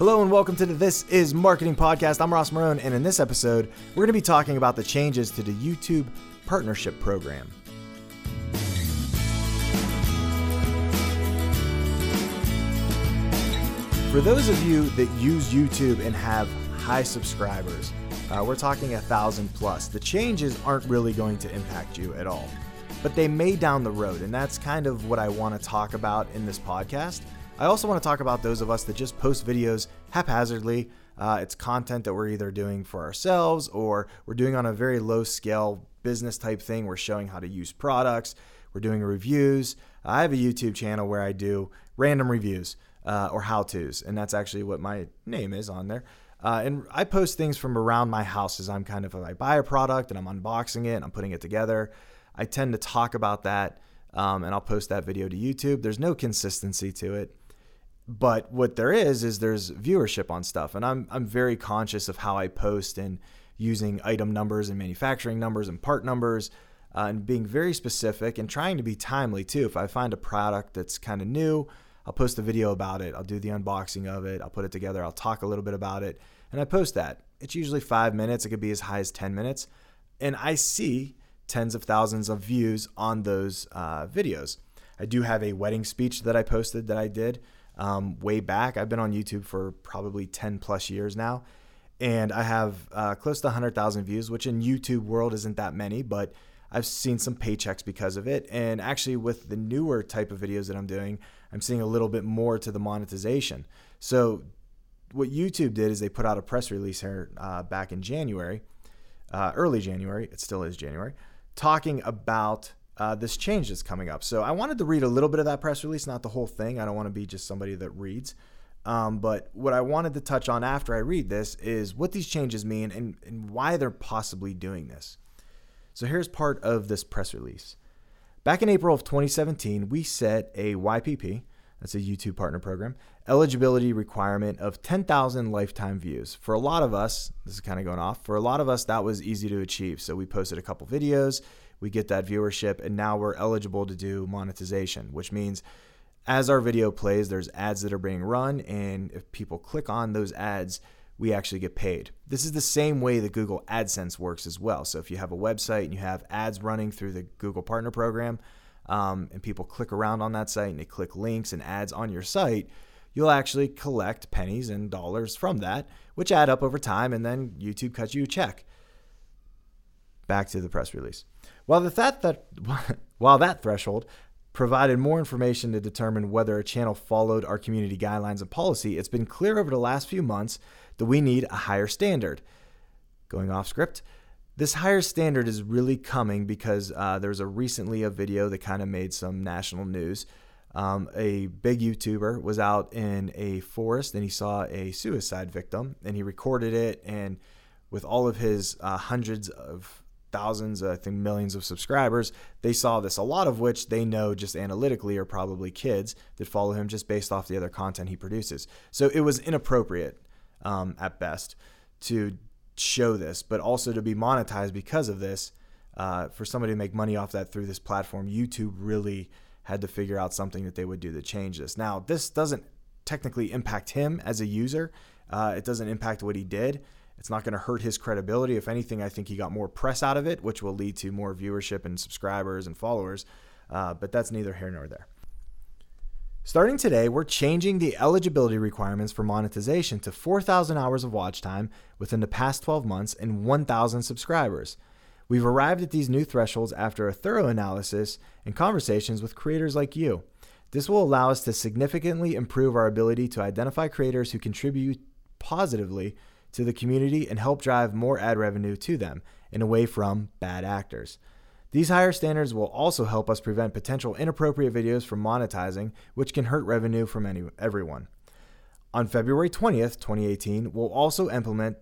Hello and welcome to the This Is Marketing Podcast. I'm Ross Marone, and in this episode, we're going to be talking about the changes to the YouTube Partnership Program. For those of you that use YouTube and have high subscribers, uh, we're talking a thousand plus. The changes aren't really going to impact you at all, but they may down the road, and that's kind of what I want to talk about in this podcast. I also want to talk about those of us that just post videos haphazardly. Uh, it's content that we're either doing for ourselves or we're doing on a very low scale business type thing. We're showing how to use products, we're doing reviews. I have a YouTube channel where I do random reviews uh, or how to's, and that's actually what my name is on there. Uh, and I post things from around my house as I'm kind of, I buy a product and I'm unboxing it, and I'm putting it together. I tend to talk about that um, and I'll post that video to YouTube. There's no consistency to it. But what there is is there's viewership on stuff, and I'm I'm very conscious of how I post and using item numbers and manufacturing numbers and part numbers, uh, and being very specific and trying to be timely too. If I find a product that's kind of new, I'll post a video about it. I'll do the unboxing of it. I'll put it together. I'll talk a little bit about it, and I post that. It's usually five minutes. It could be as high as ten minutes, and I see tens of thousands of views on those uh, videos. I do have a wedding speech that I posted that I did um, way back. I've been on YouTube for probably 10 plus years now, and I have uh, close to 100,000 views, which in YouTube world isn't that many, but I've seen some paychecks because of it. And actually, with the newer type of videos that I'm doing, I'm seeing a little bit more to the monetization. So, what YouTube did is they put out a press release here uh, back in January, uh, early January, it still is January, talking about uh, this change that's coming up. So I wanted to read a little bit of that press release, not the whole thing. I don't want to be just somebody that reads. Um, but what I wanted to touch on after I read this is what these changes mean and, and why they're possibly doing this. So here's part of this press release. Back in April of 2017, we set a YPP, that's a YouTube partner program, eligibility requirement of 10,000 lifetime views. For a lot of us, this is kind of going off, for a lot of us, that was easy to achieve. So we posted a couple videos, we get that viewership, and now we're eligible to do monetization, which means as our video plays, there's ads that are being run, and if people click on those ads, we actually get paid. This is the same way that Google AdSense works as well. So if you have a website and you have ads running through the Google Partner Program, um, and people click around on that site and they click links and ads on your site, you'll actually collect pennies and dollars from that, which add up over time, and then YouTube cuts you a check. Back to the press release. While, the that, that, while that threshold provided more information to determine whether a channel followed our community guidelines and policy, it's been clear over the last few months that we need a higher standard. Going off script, this higher standard is really coming because uh, there's a recently a video that kind of made some national news. Um, a big YouTuber was out in a forest and he saw a suicide victim and he recorded it and with all of his uh, hundreds of thousands, I think millions of subscribers, they saw this, a lot of which they know just analytically are probably kids that follow him just based off the other content he produces. So it was inappropriate um, at best to show this, but also to be monetized because of this. Uh, for somebody to make money off that through this platform, YouTube really had to figure out something that they would do to change this. Now, this doesn't technically impact him as a user. Uh, it doesn't impact what he did. It's not going to hurt his credibility. If anything, I think he got more press out of it, which will lead to more viewership and subscribers and followers. Uh, but that's neither here nor there. Starting today, we're changing the eligibility requirements for monetization to 4,000 hours of watch time within the past 12 months and 1,000 subscribers. We've arrived at these new thresholds after a thorough analysis and conversations with creators like you. This will allow us to significantly improve our ability to identify creators who contribute positively to the community and help drive more ad revenue to them and away from bad actors. These higher standards will also help us prevent potential inappropriate videos from monetizing, which can hurt revenue from any, everyone. On February 20th, 2018, we'll also implement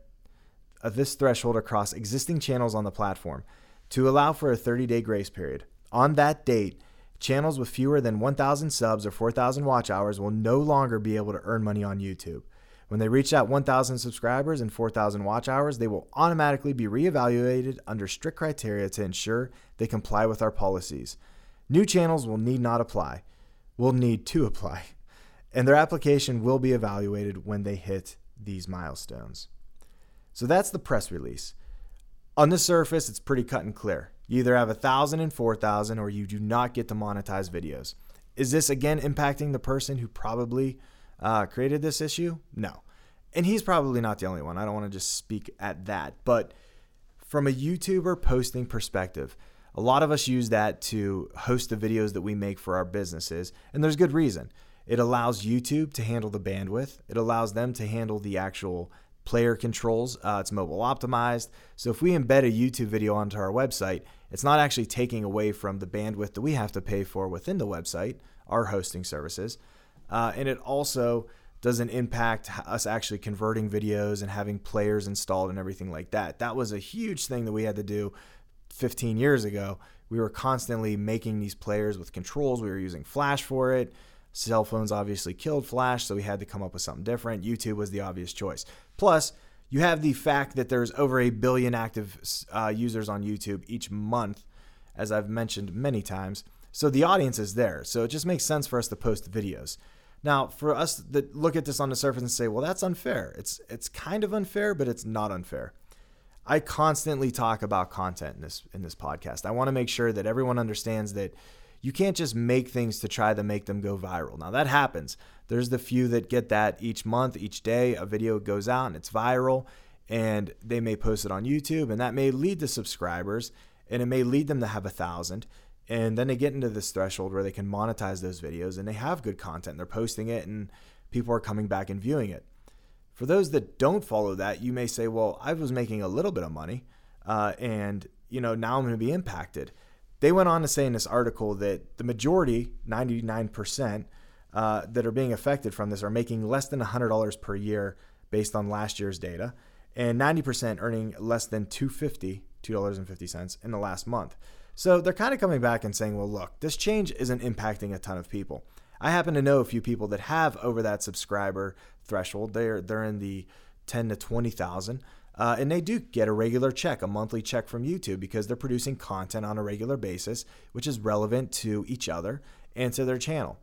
uh, this threshold across existing channels on the platform to allow for a 30 day grace period. On that date, channels with fewer than 1,000 subs or 4,000 watch hours will no longer be able to earn money on YouTube. When they reach that 1,000 subscribers and 4,000 watch hours, they will automatically be reevaluated under strict criteria to ensure they comply with our policies. New channels will need not apply, will need to apply. and their application will be evaluated when they hit these milestones. So that's the press release. On the surface, it's pretty cut and clear. You either have a thousand and four thousand, or you do not get to monetize videos. Is this again impacting the person who probably uh, created this issue? No. And he's probably not the only one. I don't want to just speak at that. But from a YouTuber posting perspective, a lot of us use that to host the videos that we make for our businesses. And there's good reason. It allows YouTube to handle the bandwidth, it allows them to handle the actual player controls. Uh, it's mobile optimized. So if we embed a YouTube video onto our website, it's not actually taking away from the bandwidth that we have to pay for within the website, our hosting services. Uh, and it also doesn't impact us actually converting videos and having players installed and everything like that. That was a huge thing that we had to do 15 years ago. We were constantly making these players with controls. We were using Flash for it. Cell phones obviously killed Flash, so we had to come up with something different. YouTube was the obvious choice. Plus, you have the fact that there's over a billion active uh, users on YouTube each month, as I've mentioned many times. So the audience is there. So it just makes sense for us to post videos. Now, for us that look at this on the surface and say, "Well, that's unfair." It's it's kind of unfair, but it's not unfair. I constantly talk about content in this in this podcast. I want to make sure that everyone understands that you can't just make things to try to make them go viral. Now that happens. There's the few that get that each month, each day, a video goes out and it's viral, and they may post it on YouTube, and that may lead to subscribers, and it may lead them to have a thousand. And then they get into this threshold where they can monetize those videos and they have good content. They're posting it and people are coming back and viewing it. For those that don't follow that, you may say, well, I was making a little bit of money uh, and you know now I'm going to be impacted. They went on to say in this article that the majority, 99%, uh, that are being affected from this are making less than $100 per year based on last year's data, and 90% earning less than $250, $2.50 in the last month. So they're kind of coming back and saying, well, look, this change isn't impacting a ton of people. I happen to know a few people that have over that subscriber threshold. They're they're in the 10 to 20,000. Uh, and they do get a regular check, a monthly check from YouTube because they're producing content on a regular basis, which is relevant to each other and to their channel.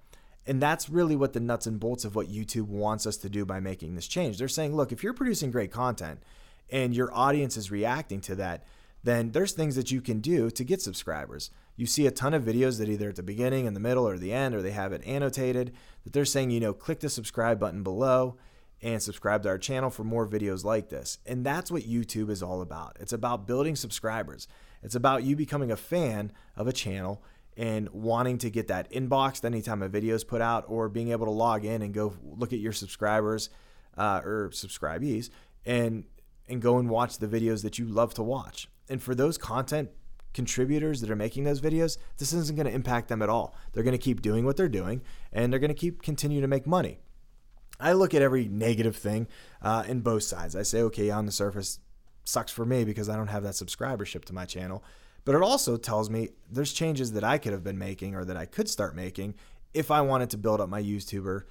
And that's really what the nuts and bolts of what YouTube wants us to do by making this change. They're saying, look, if you're producing great content and your audience is reacting to that, then there's things that you can do to get subscribers. You see a ton of videos that either at the beginning, in the middle, or the end, or they have it annotated that they're saying, you know, click the subscribe button below and subscribe to our channel for more videos like this. And that's what YouTube is all about. It's about building subscribers. It's about you becoming a fan of a channel and wanting to get that inboxed anytime a video is put out or being able to log in and go look at your subscribers uh, or subscribees and and go and watch the videos that you love to watch. And for those content contributors that are making those videos, this isn't going to impact them at all. They're going to keep doing what they're doing and they're going to keep continue to make money. I look at every negative thing uh, in both sides. I say, okay, on the surface, sucks for me because I don't have that subscribership to my channel. But it also tells me there's changes that I could have been making or that I could start making if I wanted to build up my YouTuber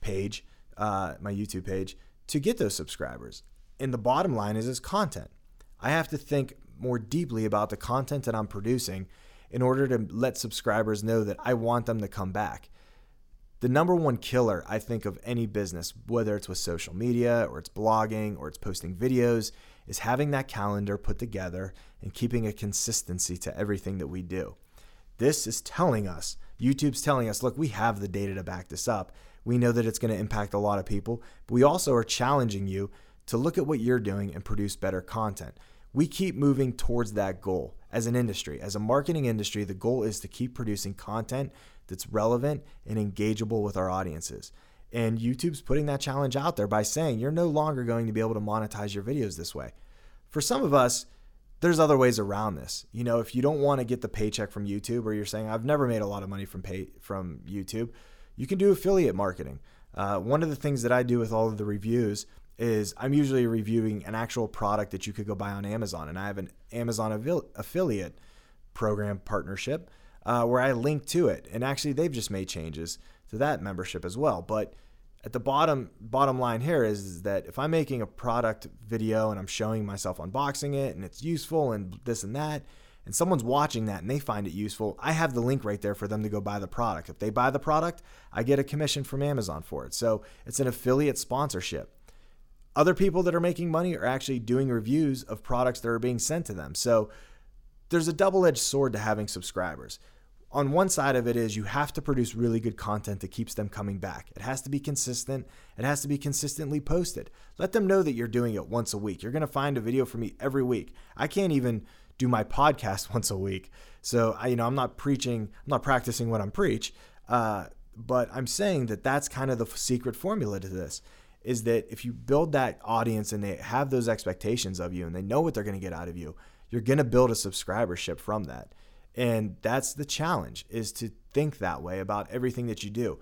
page, uh, my YouTube page, to get those subscribers. And the bottom line is, is content. I have to think more deeply about the content that I'm producing in order to let subscribers know that I want them to come back. The number one killer, I think, of any business, whether it's with social media or it's blogging or it's posting videos, is having that calendar put together and keeping a consistency to everything that we do. This is telling us, YouTube's telling us, look, we have the data to back this up. We know that it's going to impact a lot of people, but we also are challenging you to look at what you're doing and produce better content we keep moving towards that goal as an industry. As a marketing industry, the goal is to keep producing content that's relevant and engageable with our audiences. And YouTube's putting that challenge out there by saying you're no longer going to be able to monetize your videos this way. For some of us, there's other ways around this. You know, if you don't want to get the paycheck from YouTube or you're saying I've never made a lot of money from pay from YouTube, you can do affiliate marketing. Uh, one of the things that I do with all of the reviews is I'm usually reviewing an actual product that you could go buy on Amazon, and I have an Amazon affiliate program partnership uh, where I link to it, and actually they've just made changes to that membership as well. But at the bottom bottom line here is, is that if I'm making a product video and I'm showing myself unboxing it and it's useful and this and that, and someone's watching that and they find it useful, I have the link right there for them to go buy the product. If they buy the product, I get a commission from Amazon for it. So it's an affiliate sponsorship. Other people that are making money are actually doing reviews of products that are being sent to them. So there's a double edged sword to having subscribers. On one side of it is you have to produce really good content that keeps them coming back. It has to be consistent. It has to be consistently posted. Let them know that you're doing it once a week. You're going to find a video from me every week. I can't even do my podcast once a week. So I, you know, I'm not preaching, I'm not practicing what I'm preach. Uh, but I'm saying that that's kind of the secret formula to this is that if you build that audience and they have those expectations of you and they know what they're going to get out of you, you're going to build a subscribership from that. And that's the challenge is to think that way about everything that you do.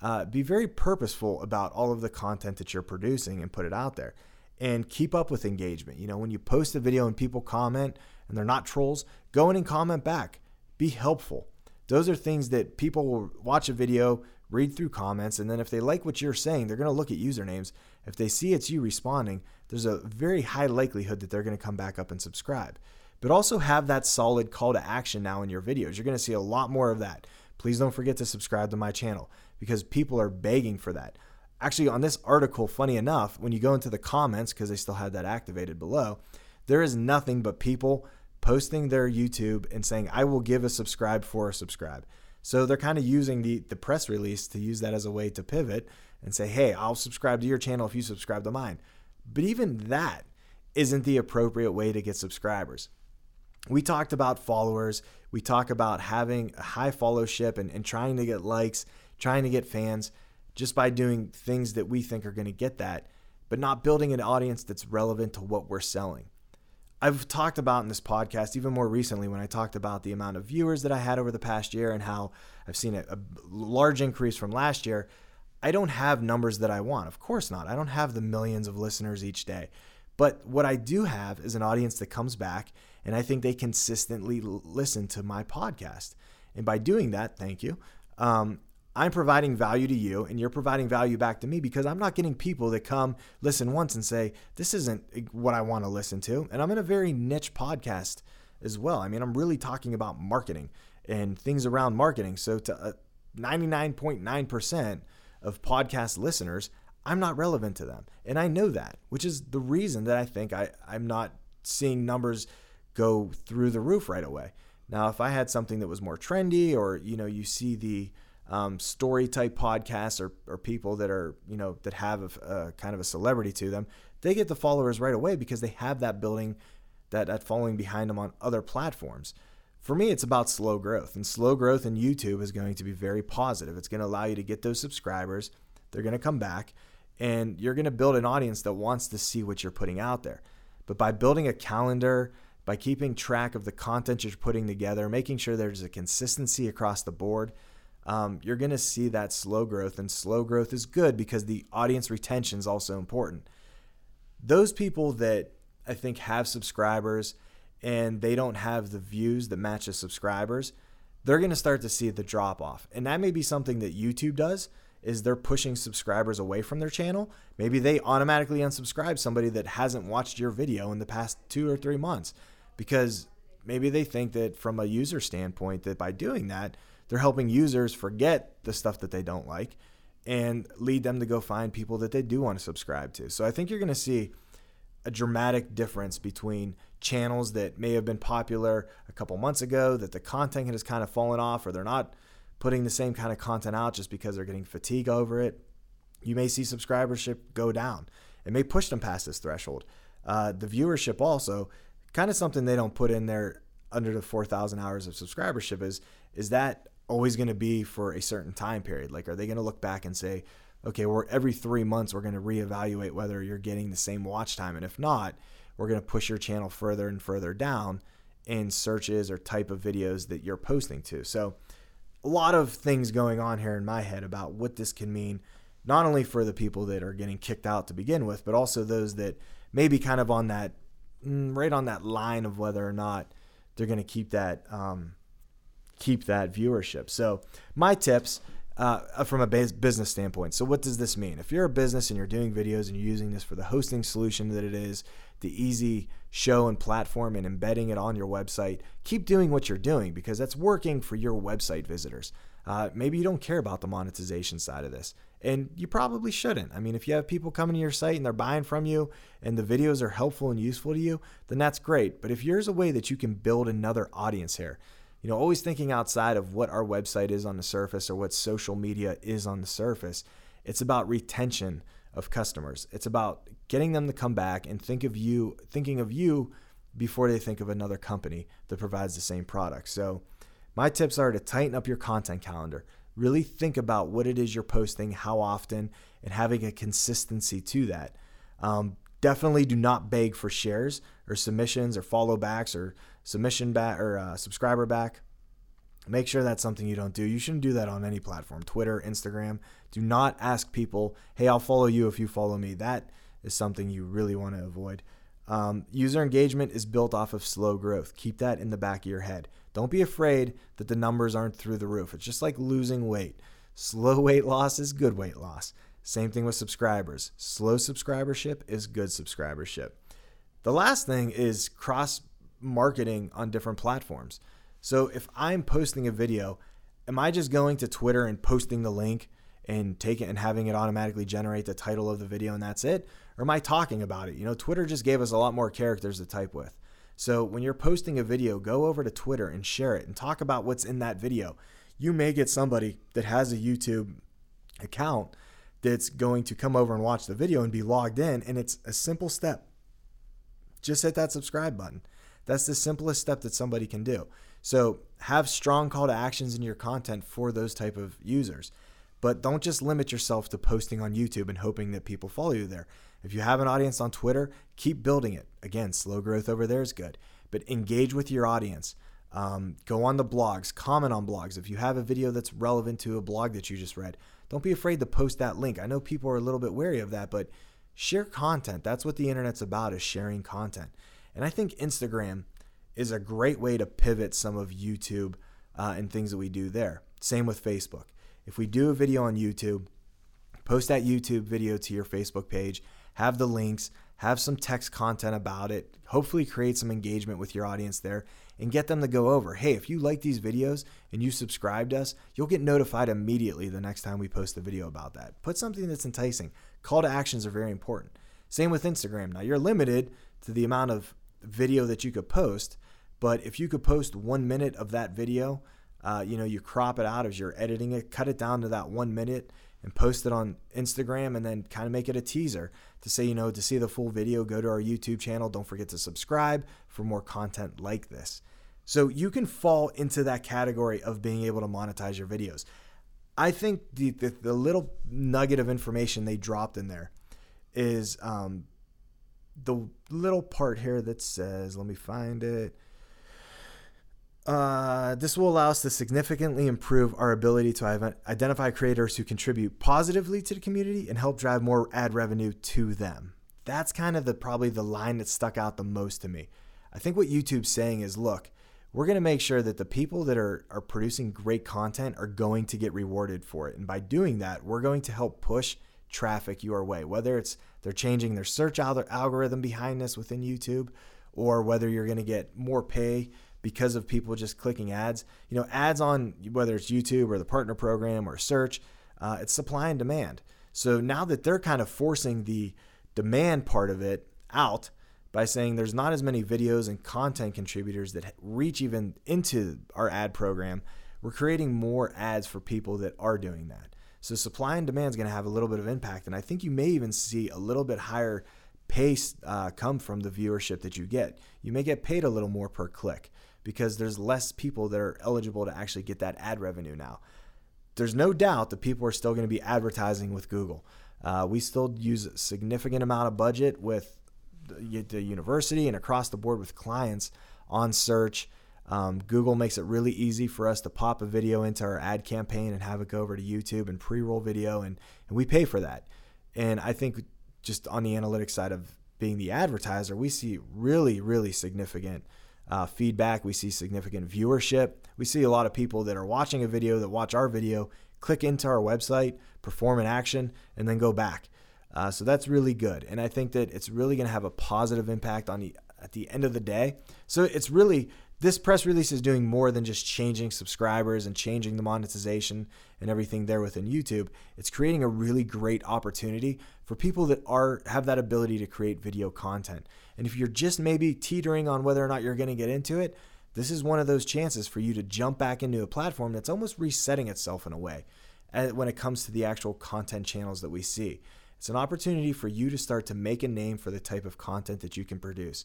Uh, be very purposeful about all of the content that you're producing and put it out there and keep up with engagement. You know, when you post a video and people comment and they're not trolls, go in and comment back. Be helpful. Those are things that people will watch a video, read through comments, and then if they like what you're saying, they're going to look at usernames. If they see it's you responding, there's a very high likelihood that they're going to come back up and subscribe. But also have that solid call to action now in your videos. You're going to see a lot more of that. Please don't forget to subscribe to my channel because people are begging for that. Actually, on this article, funny enough, when you go into the comments, because they still had that activated below, there is nothing but people posting their YouTube and saying, I will give a subscribe for a subscribe. So they're kind of using the, the press release to use that as a way to pivot and say, hey, I'll subscribe to your channel if you subscribe to mine. But even that isn't the appropriate way to get subscribers. We talked about followers. We talk about having a high followership and, and trying to get likes, trying to get fans just by doing things that we think are going to get that, but not building an audience that's relevant to what we're selling. I've talked about in this podcast, even more recently, when I talked about the amount of viewers that I had over the past year and how I've seen a, a large increase from last year. I don't have numbers that I want. Of course not. I don't have the millions of listeners each day. But what I do have is an audience that comes back, and I think they consistently listen to my podcast. And by doing that, thank you. Um, I'm providing value to you and you're providing value back to me because I'm not getting people that come listen once and say, this isn't what I want to listen to. And I'm in a very niche podcast as well. I mean, I'm really talking about marketing and things around marketing. So to uh, 99.9% of podcast listeners, I'm not relevant to them. And I know that, which is the reason that I think I, I'm not seeing numbers go through the roof right away. Now, if I had something that was more trendy or, you know, you see the, um, story type podcasts or, or people that are you know that have a, a, kind of a celebrity to them they get the followers right away because they have that building that, that following behind them on other platforms. For me it's about slow growth and slow growth in youtube is going to be very positive. It's going to allow you to get those subscribers they're going to come back and you're going to build an audience that wants to see what you're putting out there. But by building a calendar by keeping track of the content you're putting together making sure there's a consistency across the board um, you're going to see that slow growth. And slow growth is good because the audience retention is also important. Those people that I think have subscribers and they don't have the views that match the subscribers, they're going to start to see the drop off. And that may be something that YouTube does is they're pushing subscribers away from their channel. Maybe they automatically unsubscribe somebody that hasn't watched your video in the past 2 or 3 months because maybe they think that from a user standpoint that by doing that they're helping users forget the stuff that they don't like and lead them to go find people that they do want to subscribe to. So I think you're going to see a dramatic difference between channels that may have been popular a couple months ago that the content has kind of fallen off or they're not putting the same kind of content out just because they're getting fatigue over it. You may see subscribership go down. It may push them past this threshold. Uh, the viewership also, kind of something they don't put in there under the 4,000 hours of subscribership is is that always going to be for a certain time period? Like, are they going to look back and say, okay, we're every three months we're going to reevaluate whether you're getting the same watch time, and if not, we're going to push your channel further and further down in searches or type of videos that you're posting to. So, a lot of things going on here in my head about what this can mean, not only for the people that are getting kicked out to begin with, but also those that may be kind of on that, right on that line of whether or not they're going to keep that um, keep that viewership. So, my tips uh, from a business standpoint. So, what does this mean? If you're a business and you're doing videos and you're using this for the hosting solution that it is, the easy show and platform, and embedding it on your website, keep doing what you're doing because that's working for your website visitors. Uh, maybe you don't care about the monetization side of this, and you probably shouldn't. I mean, if you have people coming to your site and they're buying from you and the videos are helpful and useful to you, then that's great. But if here's a way that you can build another audience here, you know, always thinking outside of what our website is on the surface or what social media is on the surface. It's about retention of customers. It's about getting them to come back and think of you, thinking of you before they think of another company that provides the same product. So, my tips are to tighten up your content calendar. Really think about what it is you're posting, how often, and having a consistency to that. Um, definitely do not beg for shares or submissions or follow backs or submission back or uh, subscriber back. Make sure that's something you don't do. You shouldn't do that on any platform, Twitter, Instagram. Do not ask people, "Hey, I'll follow you if you follow me." That is something you really want to avoid. Um, user engagement is built off of slow growth. Keep that in the back of your head. Don't be afraid that the numbers aren't through the roof. It's just like losing weight. Slow weight loss is good weight loss. Same thing with subscribers. Slow subscribership is good subscribership. The last thing is cross marketing on different platforms. So if I'm posting a video, am I just going to Twitter and posting the link and take it and having it automatically generate the title of the video and that's it? Or am I talking about it? You know, Twitter just gave us a lot more characters to type with. So when you're posting a video, go over to Twitter and share it and talk about what's in that video. You may get somebody that has a YouTube account that's going to come over and watch the video and be logged in. And it's a simple step. Just hit that subscribe button. That's the simplest step that somebody can do. So have strong call to actions in your content for those type of users. But don't just limit yourself to posting on YouTube and hoping that people follow you there. If you have an audience on Twitter, keep building it. Again, slow growth over there is good, but engage with your audience. Um, go on the blogs, comment on blogs. If you have a video that's relevant to a blog that you just read, don't be afraid to post that link. I know people are a little bit wary of that, but share content. That's what the internet's about is sharing content. And I think Instagram is a great way to pivot some of YouTube uh, and things that we do there. Same with Facebook. If we do a video on YouTube, post that YouTube video to your Facebook page, have the links, have some text content about it, hopefully create some engagement with your audience there and get them to go over. Hey, if you like these videos and you subscribed to us, you'll get notified immediately the next time we post a video about that. Put something that's enticing. Call to actions are very important. Same with Instagram. Now, you're limited to the amount of video that you could post, but if you could post one minute of that video, uh, you know, you crop it out as you're editing it, cut it down to that one minute and post it on Instagram and then kind of make it a teaser to say, you know, to see the full video, go to our YouTube channel. Don't forget to subscribe for more content like this. So you can fall into that category of being able to monetize your videos. I think the, the, the little nugget of information they dropped in there is um, the little part here that says, let me find it. Uh, this will allow us to significantly improve our ability to identify creators who contribute positively to the community and help drive more ad revenue to them. That's kind of the probably the line that stuck out the most to me. I think what YouTube's saying is, look, we're going to make sure that the people that are, are producing great content are going to get rewarded for it. And by doing that, we're going to help push traffic your way, whether it's they're changing their search algorithm behind this within YouTube or whether you're going to get more pay because of people just clicking ads. You know, ads on whether it's YouTube or the partner program or search, uh, it's supply and demand. So now that they're kind of forcing the demand part of it out by saying there's not as many videos and content contributors that reach even into our ad program, we're creating more ads for people that are doing that. So supply and demand is going to have a little bit of impact, and I think you may even see a little bit higher pace uh, come from the viewership that you get. You may get paid a little more per click because there's less people that are eligible to actually get that ad revenue now. There's no doubt that people are still going to be advertising with Google. Uh, we still use a significant amount of budget with the, the university and across the board with clients on search. Um, Google makes it really easy for us to pop a video into our ad campaign and have it go over to YouTube and pre-roll video, and, and we pay for that. And I think just on the analytics side of being the advertiser, we see really, really significant uh, feedback. We see significant viewership. We see a lot of people that are watching a video that watch our video click into our website, perform an action, and then go back. Uh, so that's really good. And I think that it's really going to have a positive impact on the at the end of the day. So it's really this press release is doing more than just changing subscribers and changing the monetization and everything there within YouTube. It's creating a really great opportunity for people that are have that ability to create video content. And if you're just maybe teetering on whether or not you're going to get into it, this is one of those chances for you to jump back into a platform that's almost resetting itself in a way uh, when it comes to the actual content channels that we see. It's an opportunity for you to start to make a name for the type of content that you can produce.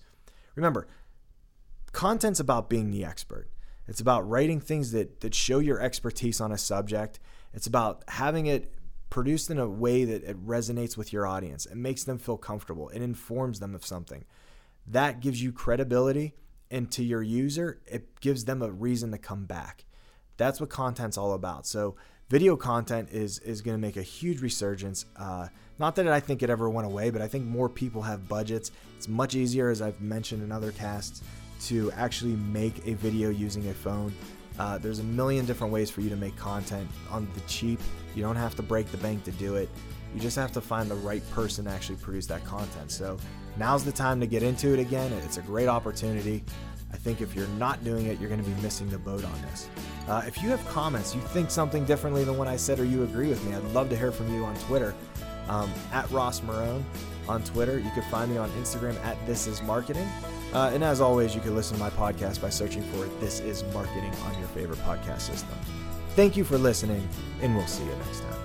Remember, content's about being the expert. It's about writing things that that show your expertise on a subject. It's about having it produced in a way that it resonates with your audience. It makes them feel comfortable. It informs them of something. That gives you credibility and to your user, it gives them a reason to come back. That's what content's all about. So video content is is going to make a huge resurgence. Uh, not that I think it ever went away, but I think more people have budgets. It's much easier, as I've mentioned in other casts, to actually make a video using a phone. Uh, there's a million different ways for you to make content on the cheap. You don't have to break the bank to do it. You just have to find the right person to actually produce that content. So now's the time to get into it again. It's a great opportunity. I think if you're not doing it, you're going to be missing the boat on this. Uh, if you have comments, you think something differently than what I said, or you agree with me, I'd love to hear from you on Twitter um, at Ross Marone on Twitter. You can find me on Instagram at This Is Marketing. Uh, and as always, you can listen to my podcast by searching for This Is Marketing on your favorite podcast system. Thank you for listening, and we'll see you next time.